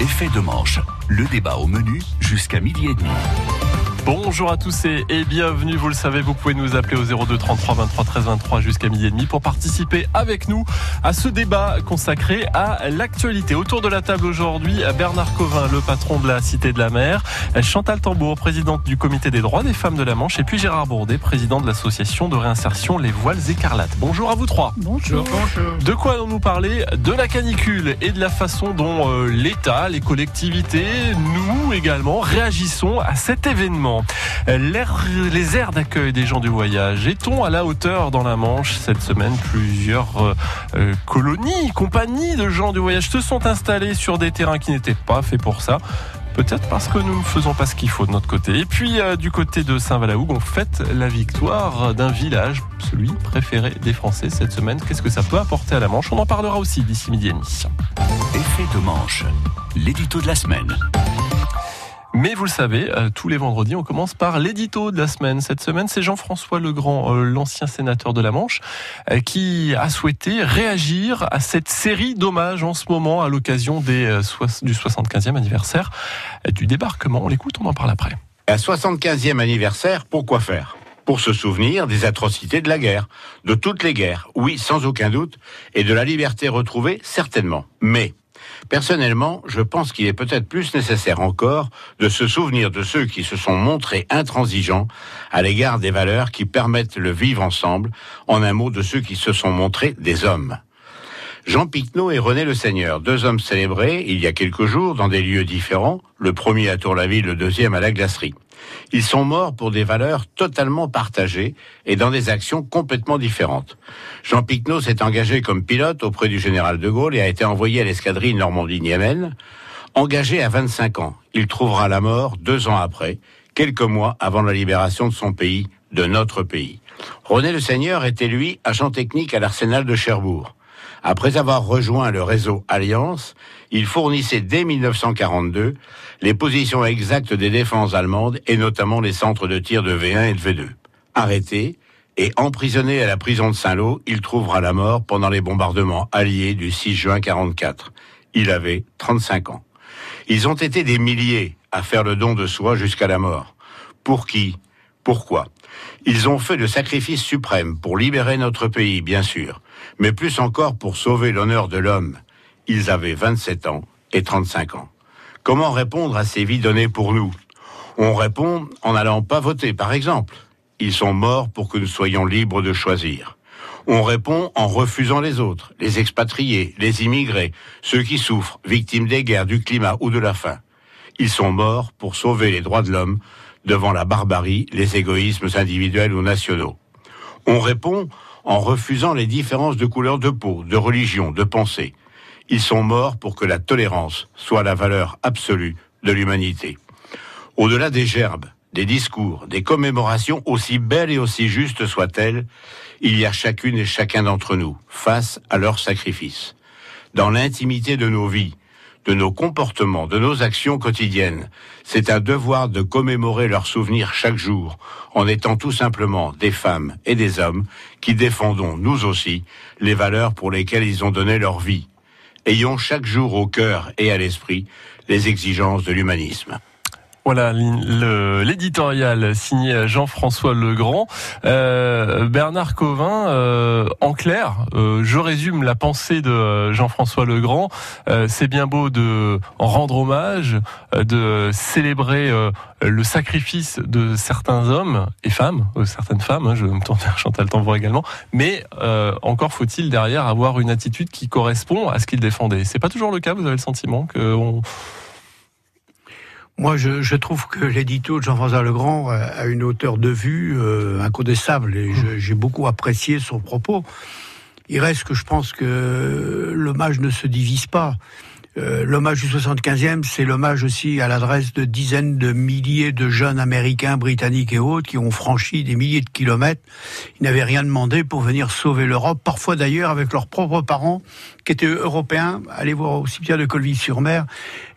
Effet de manche, le débat au menu jusqu'à midi et demi. Bonjour à tous et, bienvenue. Vous le savez, vous pouvez nous appeler au 02 33 23 13 23 jusqu'à midi et demi pour participer avec nous à ce débat consacré à l'actualité. Autour de la table aujourd'hui, Bernard Covin, le patron de la Cité de la Mer, Chantal Tambour, présidente du Comité des droits des femmes de la Manche, et puis Gérard Bourdet, président de l'association de réinsertion Les Voiles Écarlates. Bonjour à vous trois. Bonjour. De quoi allons-nous parler De la canicule et de la façon dont euh, l'État, les collectivités, nous également réagissons à cet événement? Les aires d'accueil des gens du voyage, est-on à la hauteur dans la Manche cette semaine? Plusieurs euh, euh, colonies, compagnies de gens du voyage se sont installées sur des terrains qui n'étaient pas faits pour ça. Peut-être parce que nous ne faisons pas ce qu'il faut de notre côté. Et puis euh, du côté de Saint-Valahougue, on fête la victoire d'un village, celui préféré des Français cette semaine. Qu'est-ce que ça peut apporter à la Manche? On en parlera aussi d'ici midi et demi. Effet de manche, l'édito de la semaine. Mais vous le savez, euh, tous les vendredis, on commence par l'édito de la semaine. Cette semaine, c'est Jean-François Legrand, euh, l'ancien sénateur de la Manche, euh, qui a souhaité réagir à cette série d'hommages en ce moment à l'occasion du 75e anniversaire du débarquement. On l'écoute, on en parle après. Un 75e anniversaire, pourquoi faire? Pour se souvenir des atrocités de la guerre, de toutes les guerres, oui, sans aucun doute, et de la liberté retrouvée, certainement. Mais Personnellement, je pense qu'il est peut-être plus nécessaire encore de se souvenir de ceux qui se sont montrés intransigeants à l'égard des valeurs qui permettent le vivre ensemble, en un mot de ceux qui se sont montrés des hommes. Jean Picnot et René Le Seigneur, deux hommes célébrés il y a quelques jours dans des lieux différents, le premier à Tour-la-Ville, le deuxième à la Glacerie. Ils sont morts pour des valeurs totalement partagées et dans des actions complètement différentes. Jean Picnot s'est engagé comme pilote auprès du général de Gaulle et a été envoyé à l'escadrille Normandie-Niemen. Engagé à 25 ans, il trouvera la mort deux ans après, quelques mois avant la libération de son pays, de notre pays. René Le Seigneur était lui agent technique à l'arsenal de Cherbourg. Après avoir rejoint le réseau Alliance, il fournissait dès 1942 les positions exactes des défenses allemandes et notamment les centres de tir de V1 et de V2. Arrêté et emprisonné à la prison de Saint-Lô, il trouvera la mort pendant les bombardements alliés du 6 juin 44. Il avait 35 ans. Ils ont été des milliers à faire le don de soi jusqu'à la mort. Pour qui? Pourquoi? Ils ont fait le sacrifice suprême pour libérer notre pays, bien sûr, mais plus encore pour sauver l'honneur de l'homme. Ils avaient 27 ans et 35 ans. Comment répondre à ces vies données pour nous? On répond en n'allant pas voter, par exemple. Ils sont morts pour que nous soyons libres de choisir. On répond en refusant les autres, les expatriés, les immigrés, ceux qui souffrent, victimes des guerres, du climat ou de la faim. Ils sont morts pour sauver les droits de l'homme devant la barbarie, les égoïsmes individuels ou nationaux. On répond en refusant les différences de couleur de peau, de religion, de pensée. Ils sont morts pour que la tolérance soit la valeur absolue de l'humanité. Au-delà des gerbes, des discours, des commémorations, aussi belles et aussi justes soient-elles, il y a chacune et chacun d'entre nous face à leur sacrifice. Dans l'intimité de nos vies, de nos comportements, de nos actions quotidiennes. C'est un devoir de commémorer leurs souvenirs chaque jour, en étant tout simplement des femmes et des hommes qui défendons, nous aussi, les valeurs pour lesquelles ils ont donné leur vie. Ayons chaque jour au cœur et à l'esprit les exigences de l'humanisme. Voilà l'éditorial signé Jean-François Legrand. Euh, Bernard Covin, euh, en clair, euh, je résume la pensée de Jean-François Legrand. C'est bien beau de rendre hommage, de célébrer le sacrifice de certains hommes et femmes, certaines femmes, hein, je me tourne vers Chantal Tambour également, mais encore faut-il derrière avoir une attitude qui correspond à ce qu'il défendait. C'est pas toujours le cas, vous avez le sentiment qu'on moi, je, trouve que l'édito de Jean-François Legrand a une hauteur de vue euh, incontestable et j'ai beaucoup apprécié son propos. Il reste que je pense que l'hommage ne se divise pas. Euh, l'hommage du 75e, c'est l'hommage aussi à l'adresse de dizaines de milliers de jeunes américains, britanniques et autres qui ont franchi des milliers de kilomètres. Ils n'avaient rien demandé pour venir sauver l'Europe, parfois d'ailleurs avec leurs propres parents qui étaient européens. Allez voir aussi bien de Colville-sur-Mer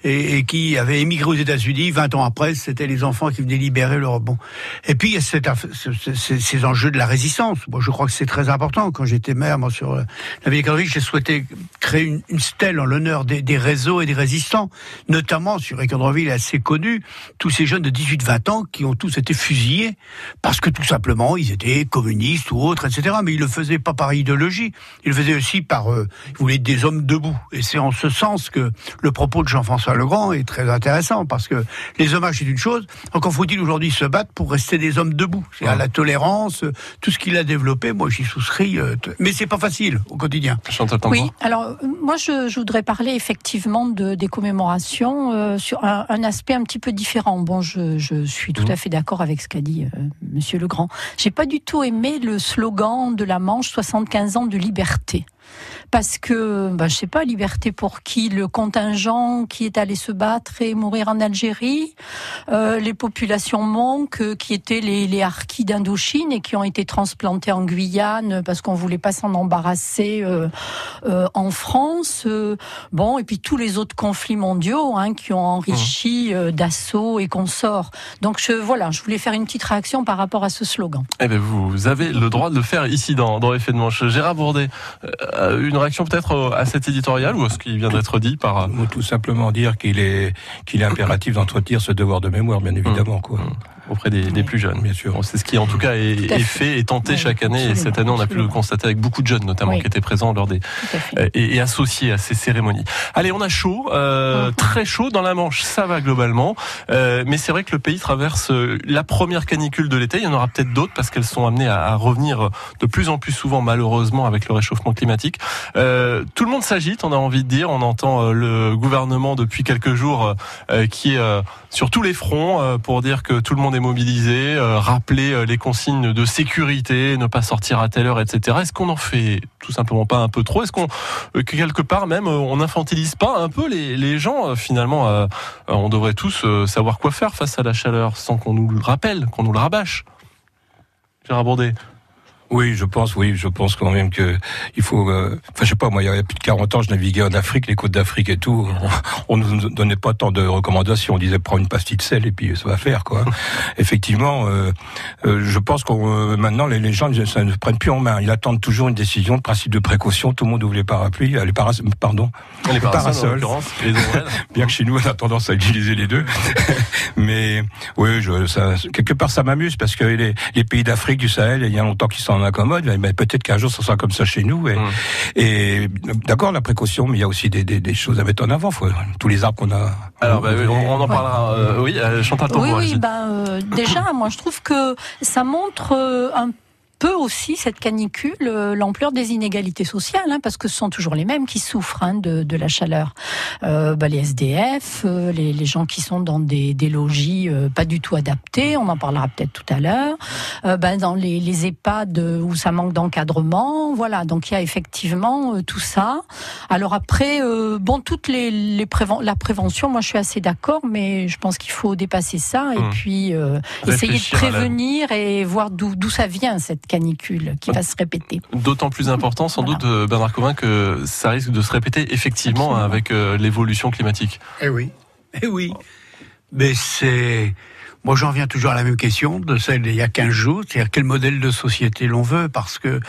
et, qui avaient émigré aux États-Unis. 20 ans après, c'était les enfants qui venaient libérer l'Europe. Bon. Et puis, il y a ces, enjeux de la résistance. Moi, je crois que c'est très important. Quand j'étais maire, moi, sur la ville de j'ai souhaité créer une, stèle en l'honneur des, des réseaux et des résistants, notamment sur Écandreville assez connu, tous ces jeunes de 18-20 ans qui ont tous été fusillés parce que tout simplement ils étaient communistes ou autres, etc. Mais ils le faisaient pas par idéologie, ils le faisaient aussi par, euh, ils voulaient des hommes debout. Et c'est en ce sens que le propos de Jean-François Legrand est très intéressant parce que les hommages c'est une chose, encore faut-il aujourd'hui se battre pour rester des hommes debout. C'est à la tolérance, tout ce qu'il a développé, moi j'y souscris, euh, mais c'est pas facile au quotidien. Oui, alors moi je, je voudrais parler effectivement de, des commémorations euh, sur un, un, aspect un petit peu différent. Bon, je, je suis tout mmh. à fait d'accord avec ce qu'a dit euh, Monsieur Legrand. J'ai pas du tout aimé le slogan de la Manche 75 ans de liberté parce que, ben, je sais pas, liberté pour qui Le contingent qui est allé se battre et mourir en Algérie, euh, les populations manques euh, qui étaient les, les harkis d'Indochine et qui ont été transplantés en Guyane parce qu'on voulait pas s'en embarrasser euh, euh, en France. Bon, et puis tous les autres conflits mondiaux hein, qui ont enrichi mmh. euh, d'assaut et consorts. Donc je, voilà, je voulais faire une petite réaction par rapport à ce slogan. Eh bien, vous avez le droit de le faire ici dans, dans Effet de Manche. Gérard Bourdet, une réaction peut-être à cet éditorial ou à ce qui vient d'être dit par... Ou tout simplement dire qu'il est, qu'il est impératif d'entretenir ce devoir de mémoire, bien évidemment. Quoi. Auprès des, des, plus jeunes, bien sûr. C'est ce qui, en tout cas, est, est fait et tenté chaque année. Et cette année, on a pu le constater avec beaucoup de jeunes, notamment, oui. qui étaient présents lors des euh, et, et, associés à ces cérémonies. Allez, on a chaud, euh, mmh. très chaud dans la Manche. Ça va globalement, euh, mais c'est vrai que le pays traverse euh, la première canicule de l'été. Il y en aura peut-être d'autres parce qu'elles sont amenées à, à, revenir de plus en plus souvent, malheureusement, avec le réchauffement climatique. Euh, tout le monde s'agite. On a envie de dire. On entend euh, le gouvernement depuis quelques jours qui est sur tous les fronts pour dire que tout le monde est mobilisé, euh, rappeler euh, les consignes de sécurité, ne pas sortir à telle heure, etc. Est-ce qu'on en fait tout simplement pas un peu trop? Est-ce qu'on euh, quelque part même on infantilise pas un peu les, gens Finalement, on devrait tous savoir quoi faire face à la chaleur sans qu'on nous le rappelle, qu'on nous le rabâche? Gérard Bourdet. Oui, je pense, oui, je pense quand même que il faut. Euh, enfin, je sais pas, moi, il y a plus de 40 ans, je naviguais en Afrique, les côtes d'Afrique et tout. On, nous donnait pas tant de recommandations. On disait prends une pastille de sel et puis ça va faire, quoi. Effectivement, euh, euh, je pense qu'on euh, maintenant les, les gens ça ne prennent plus en main. Ils attendent toujours une décision, de principe de précaution. Tout le monde ouvre les parapluies, euh, les paras, pardon, les, les parasols. Bien que chez nous, on a tendance à utiliser les deux. Mais oui, je, ça, quelque part, ça m'amuse parce que les, les pays d'Afrique, du Sahel, il y a longtemps qu'ils sont incommode, mais peut-être qu'un jour ça sera comme ça chez nous. Et, mmh. et d'accord, la précaution, mais il y a aussi des, des, des, choses à mettre en avant. Faut, tous les arbres qu'on a. Alors, bah, on, on, en parlera. Euh, oui, euh, Chantal Oui, oui, bah, euh, déjà, moi, je trouve que ça montre euh, un peu aussi cette canicule euh, l'ampleur des inégalités sociales, hein, parce que ce sont toujours les mêmes qui souffrent hein, de, de, la chaleur. Euh, bah, les SDF, euh, les, les, gens qui sont dans des, des logis euh, pas du tout adaptés, on en parlera peut-être tout à l'heure. Euh, bah, dans les, les, EHPAD où ça manque d'encadrement, voilà. Donc il y a effectivement euh, tout ça. Alors après, bon, toutes les, les préven la prévention, moi je suis assez d'accord, mais je pense qu'il faut dépasser ça et mmh. puis essayer de prévenir et voir d'où ça vient cette canicule qui va se répéter. D'autant plus important, sans voilà. doute, euh, Bernard Covin, que ça risque de se répéter effectivement Absolument. avec euh, l'évolution climatique. Eh oui, eh oui. Mais c'est. Moi, j'en viens toujours à la même question de celle d'il y a 15 jours, c'est-à-dire quel modèle de société l'on veut, parce que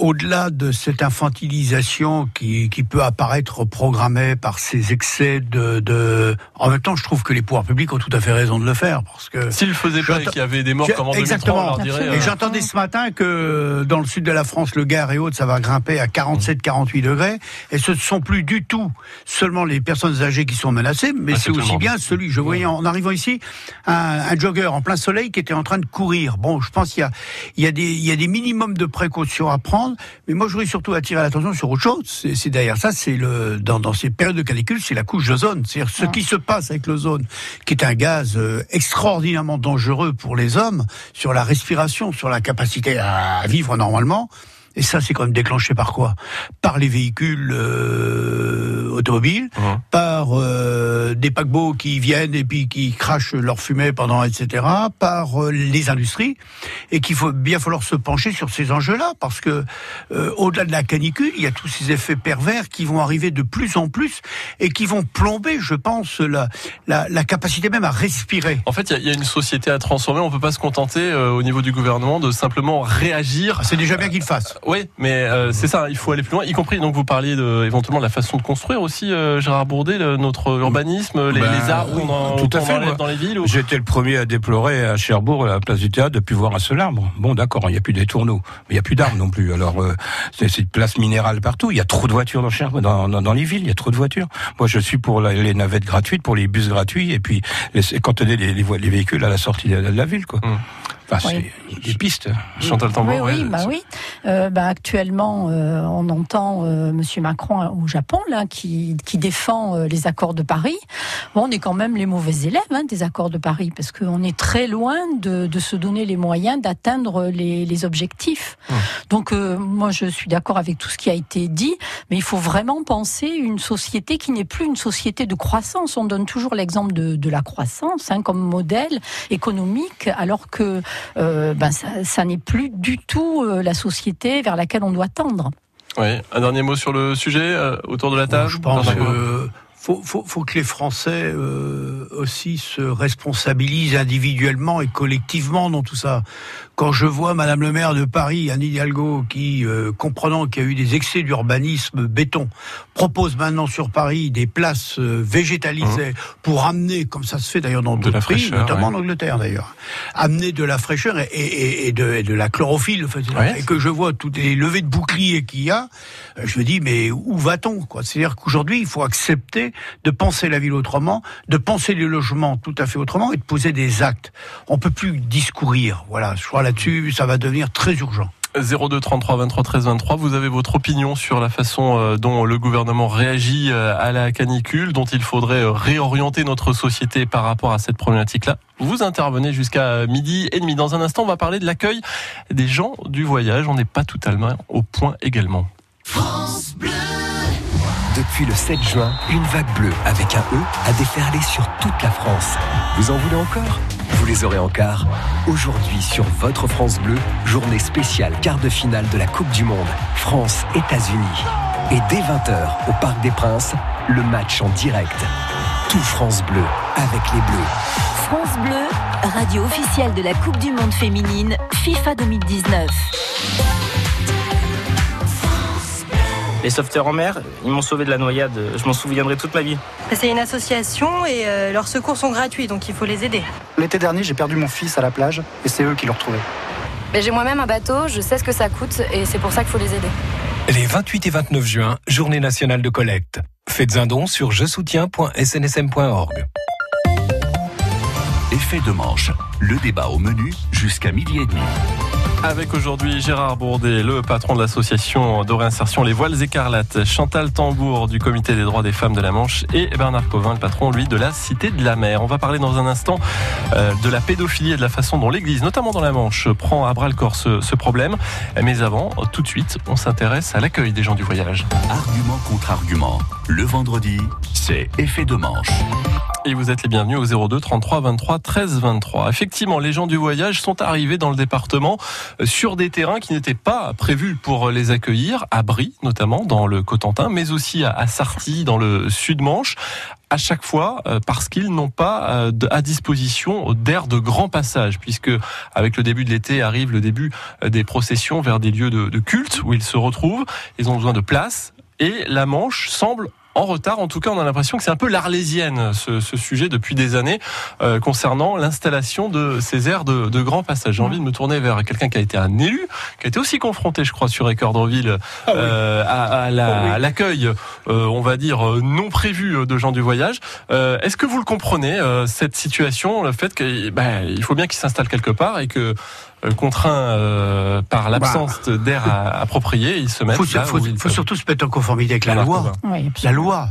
au-delà de cette infantilisation qui, qui, peut apparaître programmée par ces excès de, de, En même temps, je trouve que les pouvoirs publics ont tout à fait raison de le faire. parce que S'ils le faisaient pas et qu'il y avait des morts comme en Exactement. 2003, dirait, et euh... j'entendais ce matin que dans le sud de la France, le Gard et autres, ça va grimper à 47-48 degrés. Et ce ne sont plus du tout seulement les personnes âgées qui sont menacées, mais ah, c'est aussi bien celui... Je voyais en arrivant ici un, un, jogger en plein soleil qui était en train de courir. Bon, je pense qu'il y a, il y, a des, il y a des minimums de précautions à prendre mais moi, je voudrais surtout attirer l'attention sur autre chose. C'est derrière ça, c'est le dans, dans, ces périodes de canicule, c'est la couche d'ozone. C'est-à-dire ce qui se passe avec l'ozone, qui est un gaz euh, extraordinairement dangereux pour les hommes, sur la respiration, sur la capacité à vivre normalement. Et ça, c'est quand même déclenché par quoi? Par les véhicules euh, automobiles, Mhm. par euh, des paquebots qui viennent et puis qui crachent leur fumée pendant, etc., par euh, les industries, et qu'il faut bien falloir se pencher sur ces enjeux-là, parce que au-delà de la canicule, il y a tous ces effets pervers qui vont arriver de plus en plus et qui vont plomber, je pense, la, la, la capacité même à respirer. En fait, il y a- il y, a une société à transformer. On peut pas se contenter au niveau du gouvernement de simplement réagir. Ah, C'est déjà bien qu'il fasse. Oui, mais euh, c'est ça. Il faut aller plus loin, y compris. Donc, vous parliez de éventuellement de la façon de construire aussi, euh, Gérard Bourdet, le- notre urbanisme, les, Ben, les arbres oui, en- tout à fait, enlève dans les villes. ou- J'étais le premier à déplorer à Cherbourg, à la place du théâtre, de plus voir un seul arbre. Bon, d'accord, il n'y a plus des tourneaux, mais il n'y a plus d'arbres non plus. Alors, euh, c'est une place minérale partout. Il y a trop de voitures dans Cherbourg, dans, dans, dans les villes, il y a trop de voitures. Moi, je suis pour la- les navettes gratuites, pour les bus gratuits, et puis les, cantonner les, les, les véhicules à la sortie de, de la ville, quoi. Hum. Enfin, Oui. des pistes. Chantal Tambour. Oui, oui, bah oui. Euh, bah, actuellement, euh, on entend euh, Monsieur Macron au Japon là, qui, qui défend euh, les accords de Paris. Bon, on est quand même les mauvais élèves hein, des accords de Paris parce qu'on est très loin de, de se donner les moyens d'atteindre les, les objectifs. Hum. Donc, euh, moi, je suis d'accord avec tout ce qui a été dit, mais il faut vraiment penser une société qui n'est plus une société de croissance. On donne toujours l'exemple de, de la croissance hein, comme modèle économique, alors que euh, ben ça, ça n'est plus du tout euh, la société vers laquelle on doit tendre. Oui. Un dernier mot sur le sujet euh, autour de la table. Je pense que faut, faut, faut que les Français euh, aussi se responsabilisent individuellement et collectivement dans tout ça. Quand je vois Madame le maire de Paris, Anne Hidalgo, qui, euh, comprenant qu'il y a eu des excès d'urbanisme béton, propose maintenant sur Paris des places euh, végétalisées pour amener, comme ça se fait d'ailleurs dans d'autres pays, notamment ouais. en Angleterre d'ailleurs, amener de la fraîcheur et, et, et de, et de la chlorophylle. Ouais. Et que je vois toutes les levées de boucliers qu'il y a, euh, je me dis mais où va-t-on quoi? C'est-à-dire qu'aujourd'hui il faut accepter de penser la ville autrement, de penser les logements tout à fait autrement et de poser des actes. On peut plus discourir. Voilà, je crois là-dessus ça va devenir très urgent. 02 33 23 13 23. Vous avez votre opinion sur la façon euh, dont le gouvernement réagit euh, à la canicule, dont il faudrait euh, réorienter notre société par rapport à cette problématique-là. Vous intervenez jusqu'à midi et demi. Dans un instant, on va parler de l'accueil des gens du voyage. On n'est pas totalement au point également. Depuis le 7 juin, une vague bleue avec un E a déferlé sur toute la France. Vous en voulez encore? Vous les aurez en quart. Aujourd'hui sur votre France Bleu, journée spéciale quart de finale de la Coupe du Monde, France-États-Unis. Et dès 20h, au Parc des Princes, le match en direct. Tout France Bleu avec les Bleus. France Bleu, radio officielle de la Coupe du Monde féminine FIFA 2019. Les sauveteurs en mer, ils m'ont sauvé de la noyade. Je m'en souviendrai toute ma vie. C'est une association et euh, leurs secours sont gratuits, donc il faut les aider. L'été dernier, j'ai perdu mon fils à la plage et c'est eux qui l'ont retrouvé. Mais j'ai moi-même un bateau, je sais ce que ça coûte et c'est pour ça qu'il faut les aider. Les 28 et 29 juin, journée nationale de collecte. Faites un don sur je soutiens.snsm.org. Effet de manche, le débat au menu jusqu'à midi et demi. Avec aujourd'hui Gérard Bourdet, le patron de l'association de réinsertion Les Voiles Écarlates, Chantal Tambour du comité des droits des femmes de la Manche et Bernard Covin, le patron, lui, de la Cité de la Mer. On va parler dans un instant euh, de la pédophilie et de la façon dont l'Église, notamment dans la Manche, prend à bras le corps ce, ce problème. Mais avant, tout de suite, on s'intéresse à l'accueil des gens du voyage. Argument contre argument. Le vendredi, c'est effet de manche. Et vous êtes les bienvenus au 02 33 23 13 23. Effectivement, les gens du voyage sont arrivés dans le département euh, sur des terrains qui n'étaient pas prévus pour les accueillir, à Brie notamment dans le Cotentin, mais aussi à Sarty dans le Sud-Manche à chaque fois euh, parce qu'ils n'ont pas euh, à disposition d'air de grand passage, puisque avec le début de l'été arrive le début des processions vers des lieux de, de culte où ils se retrouvent. Ils ont besoin de place et la Manche semble en retard. En tout cas, on a l'impression que c'est un peu l'arlésienne ce, ce sujet depuis des années euh, concernant l'installation de ces aires de, de grand passage. J'ai envie de me tourner vers quelqu'un qui a été un élu, qui a été aussi confronté, je crois, sur Écordreville euh, à, à la- à l'accueil, euh, on va dire euh, non prévu euh, de gens du voyage. Euh, Est-ce que vous le comprenez euh, cette situation, le fait qu'il ben, il faut bien qu'ils s'installent quelque part et que contraints euh, par l'absence d'air à- approprié, ils se mettent faut, là faut, où ils faut surtout se mettre en conformité avec la loi. Oui, La loi.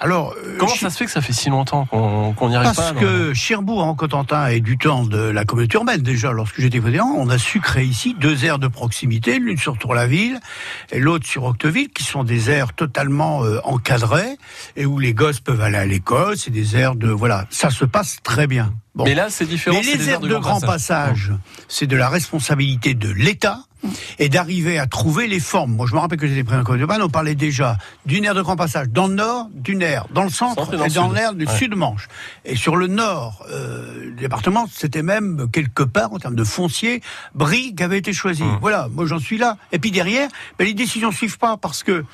Alors, euh, Comment ça se fait que ça fait si longtemps qu'on qu'on n'y arrive Parce pas non que Cherbourg en Cotentin est du temps de la communauté urbaine déjà. Lorsque j'étais président, on a su créer ici deux aires de proximité, l'une sur Tour-la-Ville et l'autre sur Octeville, qui sont des aires totalement euh, encadrées et où les gosses peuvent aller à l'école. C'est des aires de voilà, ça se passe très bien. Bon. Mais là, c'est différent. Mais les aires de grand passage, c'est de la responsabilité de l'État et d'arriver à trouver les formes. Moi, je me rappelle que j'étais président de on parlait déjà d'une aire de grand passage dans le nord, d'une aire dans le centre, Centre et dans l'aire du Ouais. sud-Manche. Et sur le nord euh, du département, c'était même quelque part, en termes de foncier, Brie qui avait été choisi. Mmh. Voilà, moi j'en suis là. Et puis derrière, ben, les décisions suivent pas parce que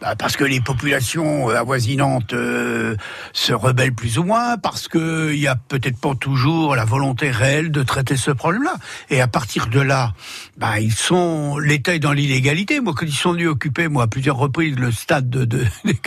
bah, parce que les populations euh, avoisinantes euh, se rebellent plus ou moins, parce que il y a peut-être pas toujours la volonté réelle de traiter ce problème-là. Et à partir de là, bah, ils sont, l'État est dans l'illégalité. Moi, quand ils sont venus occuper, moi, à plusieurs reprises, le stade de, de, des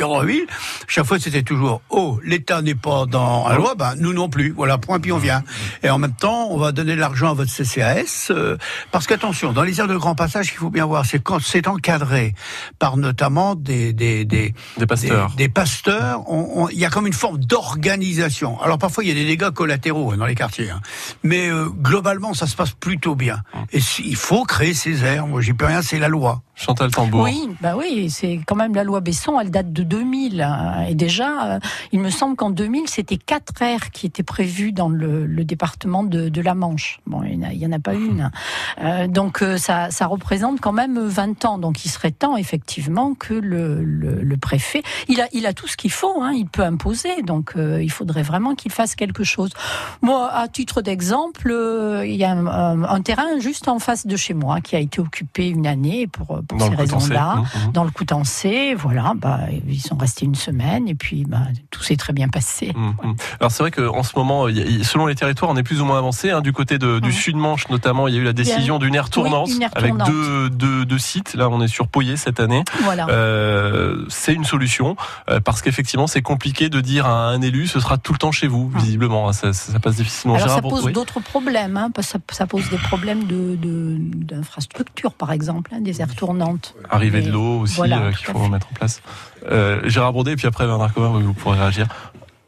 chaque fois c'était toujours, oh, l'État n'est pas dans la loi, bah, nous non plus. Voilà, point, puis on vient. Et en même temps, on va donner de l'argent à votre CCAS, euh, parce qu'attention, dans les aires de grand passage, qu'il faut bien voir, c'est quand c'est encadré par notamment des des des, Des pasteurs. des, pasteurs. Il y a comme une forme d'organisation. Alors parfois il y a des dégâts collatéraux hein, dans les quartiers, hein. mais euh, globalement ça se passe plutôt bien. Et si- il faut créer ces aires. Moi j'y peux rien, c'est la loi. Chantal Tambour. Oui, bah oui, c'est quand même la loi Besson, elle date de 2000. hein. Et déjà, euh, il me semble qu'en 2000, c'était quatre aires qui étaient prévues dans le, le département de, de la Manche. Bon, il n'y en a- en pas une. Euh, donc euh, ça, ça représente quand même 20 ans. Donc il serait temps effectivement que le, le, le préfet, il a, il a tout ce qu'il faut, hein, il peut imposer. Donc euh, il faudrait vraiment qu'il fasse quelque chose. Moi, à titre d'exemple, il y a un, un- un terrain juste en face de chez moi qui a été occupé une année pour, pour Dans ces raisons-là. Mhm. Dans le Coutançais, voilà, bah, ils sont restés une semaine et puis bah, tout s'est très bien passé. Mm, mm. Alors c'est vrai qu'en ce moment, selon les territoires, on est plus ou moins avancé. hein. Du côté de- du. Sud-Manche notamment, il y a eu la décision d'une aire tournante une aire avec deux, deux, deux sites. Là, on est sur Poyer cette année. Voilà. Euh, c'est une solution euh, parce qu'effectivement, c'est compliqué de dire à un élu, ce sera tout le temps chez vous. Visiblement, hein. ça, passe difficilement. Alors ça pose d'autres problèmes, hein, parce que ça, ça pose des problèmes de, de- d'infrastructure, par exemple, hein, des aires tournantes. Arrivée de l'eau aussi voilà, euh, qu'il faut mettre en place. Euh, Gérard Bourdet et puis après Bernard Covin, vous pourrez réagir.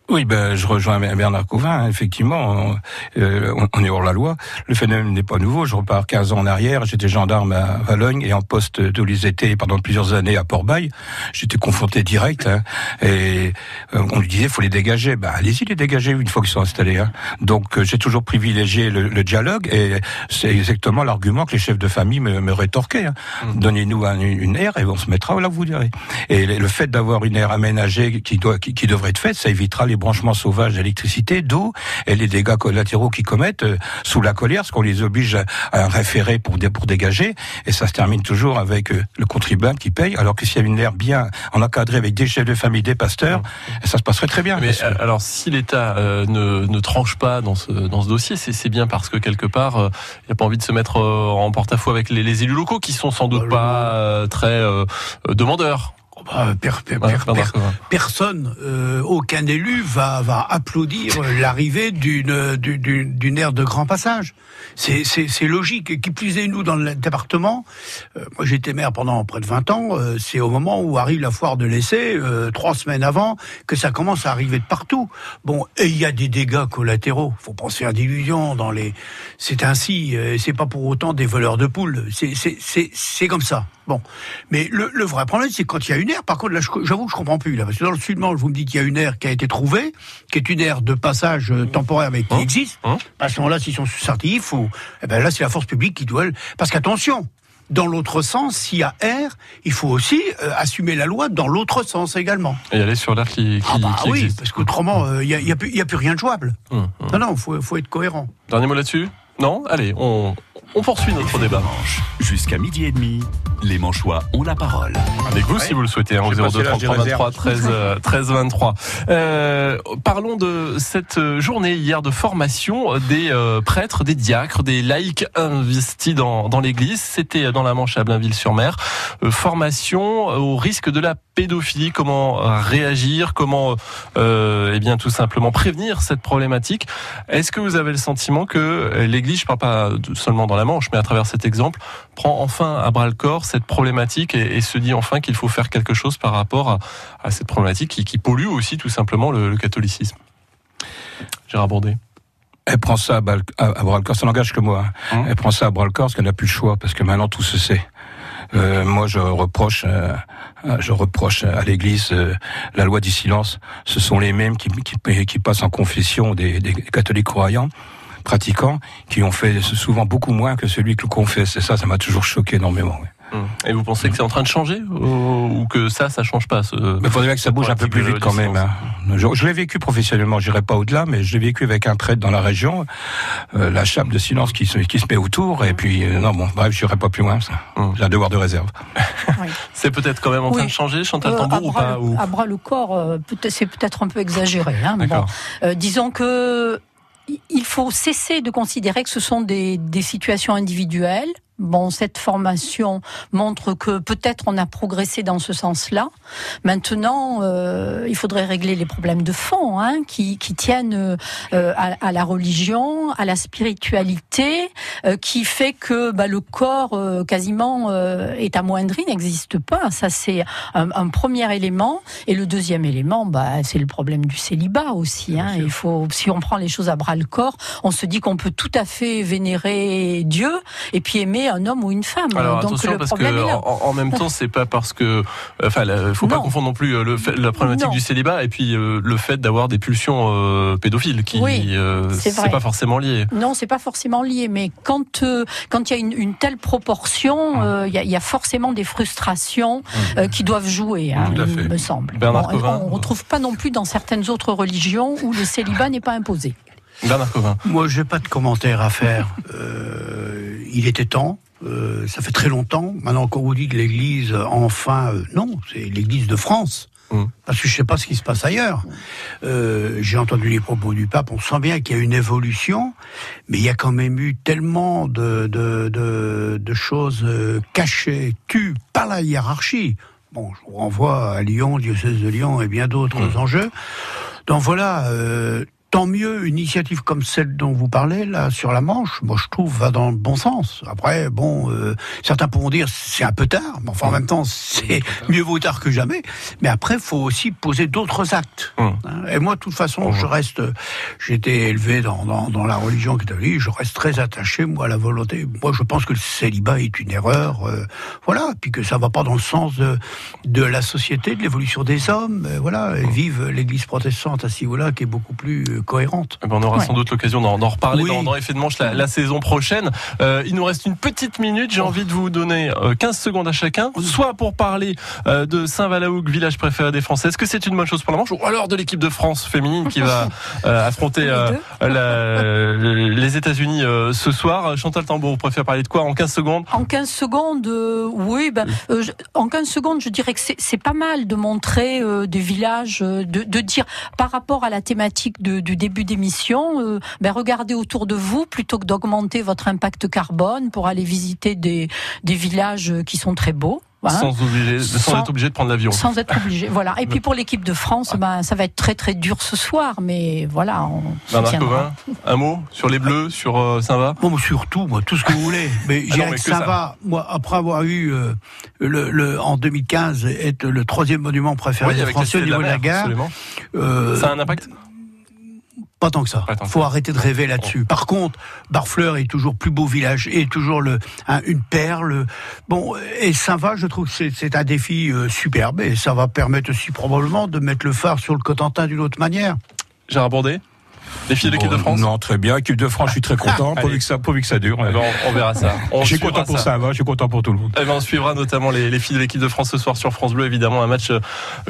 Oui, ben, je rejoins Bernard Covin. hein, Effectivement, on, euh, on- est hors la loi. Le phénomène n'est pas nouveau. Je repars 15 ans en arrière. J'étais gendarme à Valogne et en poste de l'IST pendant plusieurs années à Port-Bail. J'étais confronté direct. hein, et euh, on lui disait, faut les dégager. Ben, allez-y les dégager une fois qu'ils sont installés. hein. Donc, euh, j'ai toujours privilégié le, le dialogue et c'est exactement l'argument que les chefs de famille me, me rétorquaient. hein. Donnez-nous un- une aire et on se mettra là où vous direz. Et le le fait d'avoir une aire aménagée qui, doit, qui, qui devrait être faite, ça évitera les branchements sauvages d'électricité, d'eau et les dégâts collatéraux qu'ils commettent euh, sous la colère, parce qu'on les oblige à, à référer pour, dé- pour dégager. Et ça se termine toujours avec euh, le contribuable qui paye, alors que s'il y avait une aire bien en encadré avec des chefs de famille, des pasteurs, ça se passerait très bien. Mais euh, alors, si l'État euh, ne, ne tranche pas dans ce, dans ce dossier, c'est c'est bien parce que quelque part, il n'y a pas envie de se mettre euh, en porte-à-faux avec les, les élus locaux qui sont sans doute pas euh, très demandeurs. Bah, per- per- Ouais, per- Bernard per- Covin. personne, euh, aucun élu va, va applaudir l'arrivée d'une d'une- aire de grand passage. C'est c'est- c'est logique. Qui plus est, nous, dans le département, euh, moi j'étais maire pendant près de 20 ans, euh, c'est au moment où arrive la foire de l'essai, euh, trois semaines avant, que ça commence à arriver de partout. Bon, et il y a des dégâts collatéraux. faut penser à d'illusions dans les... C'est ainsi, euh, c'est pas pour autant des voleurs de poules. C'est- C'est c'est- c'est comme ça. Bon, mais le, le vrai problème, c'est quand il y a une aire. Par contre, là, j'avoue que je comprends plus là, parce que dans le sud-manche, vous me dites qu'il y a une aire qui a été trouvée, qui est une aire de passage euh, temporaire, mais qui Hein existe. Hein À ce moment-là, s'ils sont sortis, il faut. Eh ben là, c'est la force publique qui doit. Parce qu'attention. Dans l'autre sens, s'il y a air, il faut aussi euh, assumer la loi dans l'autre sens également. Et aller sur l'air qui, qui, Ah bah qui oui, existe. parce qu'autrement, euh, il n'y a, il y a plus- a rien de jouable. Hum, hum. Non, non, il faut, faut être cohérent. Dernier mot là-dessus? Non? Allez, on, on poursuit notre débat. Jusqu'à midi et demi, Les Manchois ont la parole. Avec vous, si vous le souhaitez, hein, passé 02 l'âge des 33 23 réserves. 13, euh, 13 23. Euh, parlons de cette journée hier de formation des euh, prêtres, des diacres, des laïcs investis dans, dans l'église. C'était dans la Manche à Blainville-sur-Mer. Euh, formation au risque de la pédophilie, comment réagir, comment euh, eh bien tout simplement prévenir cette problématique? Est-ce que vous avez le sentiment que l'Église, je parle pas seulement dans la Manche, mais à travers cet exemple, prend enfin à bras le corps cette problématique et, et se dit enfin qu'il faut faire quelque chose par rapport à, à cette problématique qui, qui pollue aussi tout simplement le, le catholicisme Gérard Bourdet. Elle prend ça à, bras le corps, ça n'engage que moi. hein. Hum. Elle prend ça à bras le corps parce qu'elle n'a plus le choix, parce que maintenant tout se sait. Euh, moi, je reproche, euh, je reproche à l'Église euh, la loi du silence. Ce sont les mêmes qui, qui, qui passent en confession des, des catholiques croyants, pratiquants, qui ont fait souvent beaucoup moins que celui que confesse. Et ça, ça m'a toujours choqué énormément. ouais. Hum. Et vous pensez que c'est en train de changer ou, que ça, ça change pas ce, Mais il faudrait bien que ça bouge un peu plus vite quand même. hein. Je, je l'ai vécu professionnellement, j'irai pas au-delà, mais je l'ai vécu avec un prêtre dans la région, euh, la chape de silence qui se, qui se met autour, et puis euh, non bon, bref, j'irai pas plus loin. ça. Hum. J'ai un devoir de réserve. C'est peut-être quand même en train Oui. de changer, Chantal Euh, Tambour à, ou bras pas le, ou... à bras le corps, euh, peut-être- c'est peut-être un peu exagéré. Hein, mais bon, D'accord. Euh, disons que il faut cesser de considérer que ce sont des, situations individuelles. Bon, cette formation montre que peut-être on a progressé dans ce sens-là. Maintenant, euh, il faudrait régler les problèmes de fond hein, qui, qui tiennent euh, à, à la religion, à la spiritualité, euh, qui fait que bah, le corps quasiment est amoindri, n'existe pas. Ça, c'est un, un premier élément. Et le deuxième élément, bah, c'est le problème du célibat aussi. Hein. Il faut, si on prend les choses à bras le corps, on se dit qu'on peut tout à fait vénérer Dieu et puis aimer un homme ou une femme. Alors Donc attention le parce que en, en même temps c'est pas parce que enfin il faut pas confondre non plus euh, le la problématique Non. du célibat et puis euh, le fait d'avoir des pulsions euh, pédophiles qui Oui, euh, c'est pas forcément lié. Non, c'est pas forcément lié, mais quand quand il y a une, une telle proportion, euh, il y, a, il y a forcément des frustrations euh, qui doivent jouer, hein, il me semble. Bernard Bon, Covin. on retrouve pas non plus dans certaines autres religions où le célibat n'est pas imposé. Covin. Moi, j'ai pas de commentaire à faire. Euh, il était temps. euh, ça fait très longtemps. Maintenant qu'on vous dit que l'Église, enfin, euh, non, c'est l'Église de France. Mm. Parce que je sais pas ce qui se passe ailleurs. J'ai entendu les propos du pape. On sent bien qu'il y a une évolution, mais il y a quand même eu tellement de, de, de, de choses cachées, tues par la hiérarchie. Bon, je vous renvoie à Lyon, diocèse de Lyon et bien d'autres enjeux. Donc voilà, euh, tant mieux une initiative comme celle dont vous parlez là sur la Manche. Moi, je trouve va dans le bon sens. Après, bon, euh, certains pourront dire c'est un peu tard, mais enfin en même temps c'est mieux vaut tard que jamais. Mais après, faut aussi poser d'autres actes. Hum. Hein. Et moi, de toute façon, je reste, j'ai été élevé dans, dans, dans la religion catholique, je reste très attaché, moi, à la volonté. Moi, je pense que le célibat est une erreur, euh, voilà, puis que ça va pas dans le sens de, de la société, de l'évolution des hommes, euh, voilà. Et vive l'Église protestante à ce niveau-là, qui est beaucoup plus cohérente. Eh ben, on aura Ouais. sans doute l'occasion d'en reparler Oui. dans, dans Effet de Manche la, la saison prochaine. Euh, il nous reste une petite minute. J'ai envie de vous donner euh, 15 secondes à chacun, soit pour parler euh, de Saint-Valaouc, village préféré des Français. Est-ce que c'est une bonne chose pour la Manche ou alors de l'équipe de France féminine qui va euh, affronter euh, la- les États-Unis euh, ce soir? Chantal Tambour, vous préférez parler de quoi en 15 secondes? En 15 secondes, euh, oui, ben, euh, je- en 15 secondes, je dirais que c'est- pas mal de montrer euh, des villages, euh, de, de dire par rapport à la thématique de- du début d'émission, euh, ben, regardez autour de vous plutôt que d'augmenter votre impact carbone pour aller visiter des, des villages qui sont très beaux. hein. sans, obliger- sans Sans- être obligé de prendre l'avion. Sans être obligé, voilà. Et puis pour l'équipe de France, ben, ça va être très très dur ce soir, mais voilà, on Bernard. Covin, un mot sur les Bleus, sur euh, Saint-Va Bon, surtout, moi, tout ce que vous voulez. Mais Ah je non, dirais mais que que ça, ça. va, moi, après avoir eu, euh, le, le, en 2015, être le troisième monument préféré Oui, des Français au Cité de la niveau de la Mer, gare. euh, Ça a un impact? Pas tant que ça. Tant que Faut ça. arrêter de rêver là-dessus. Par contre, Barfleur est toujours plus beau village, est toujours le, un- une perle. Bon, et ça va, je trouve que c'est- c'est un défi euh, superbe et ça va permettre aussi probablement de mettre le phare sur le Cotentin d'une autre manière. Gérard Bourdet Les filles de l'équipe de Bon, France Non, très bien. Équipe de France, je suis très content. Pourvu, que ça, pourvu que ça dure. Eh ben, on, on verra ça. Je suis content pour ça. ça, va, je suis content pour tout le monde. Eh ben, on suivra notamment les, les filles de l'équipe de France ce soir sur France Bleu, évidemment, un match euh,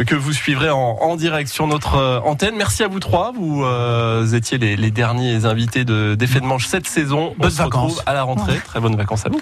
que vous suivrez en, en direct sur notre euh, antenne. Merci à vous trois. Vous euh, étiez les, les derniers invités de d'Effet de Manche cette saison. On Bonnes se retrouve vacances. à la rentrée. Très bonnes vacances à vous.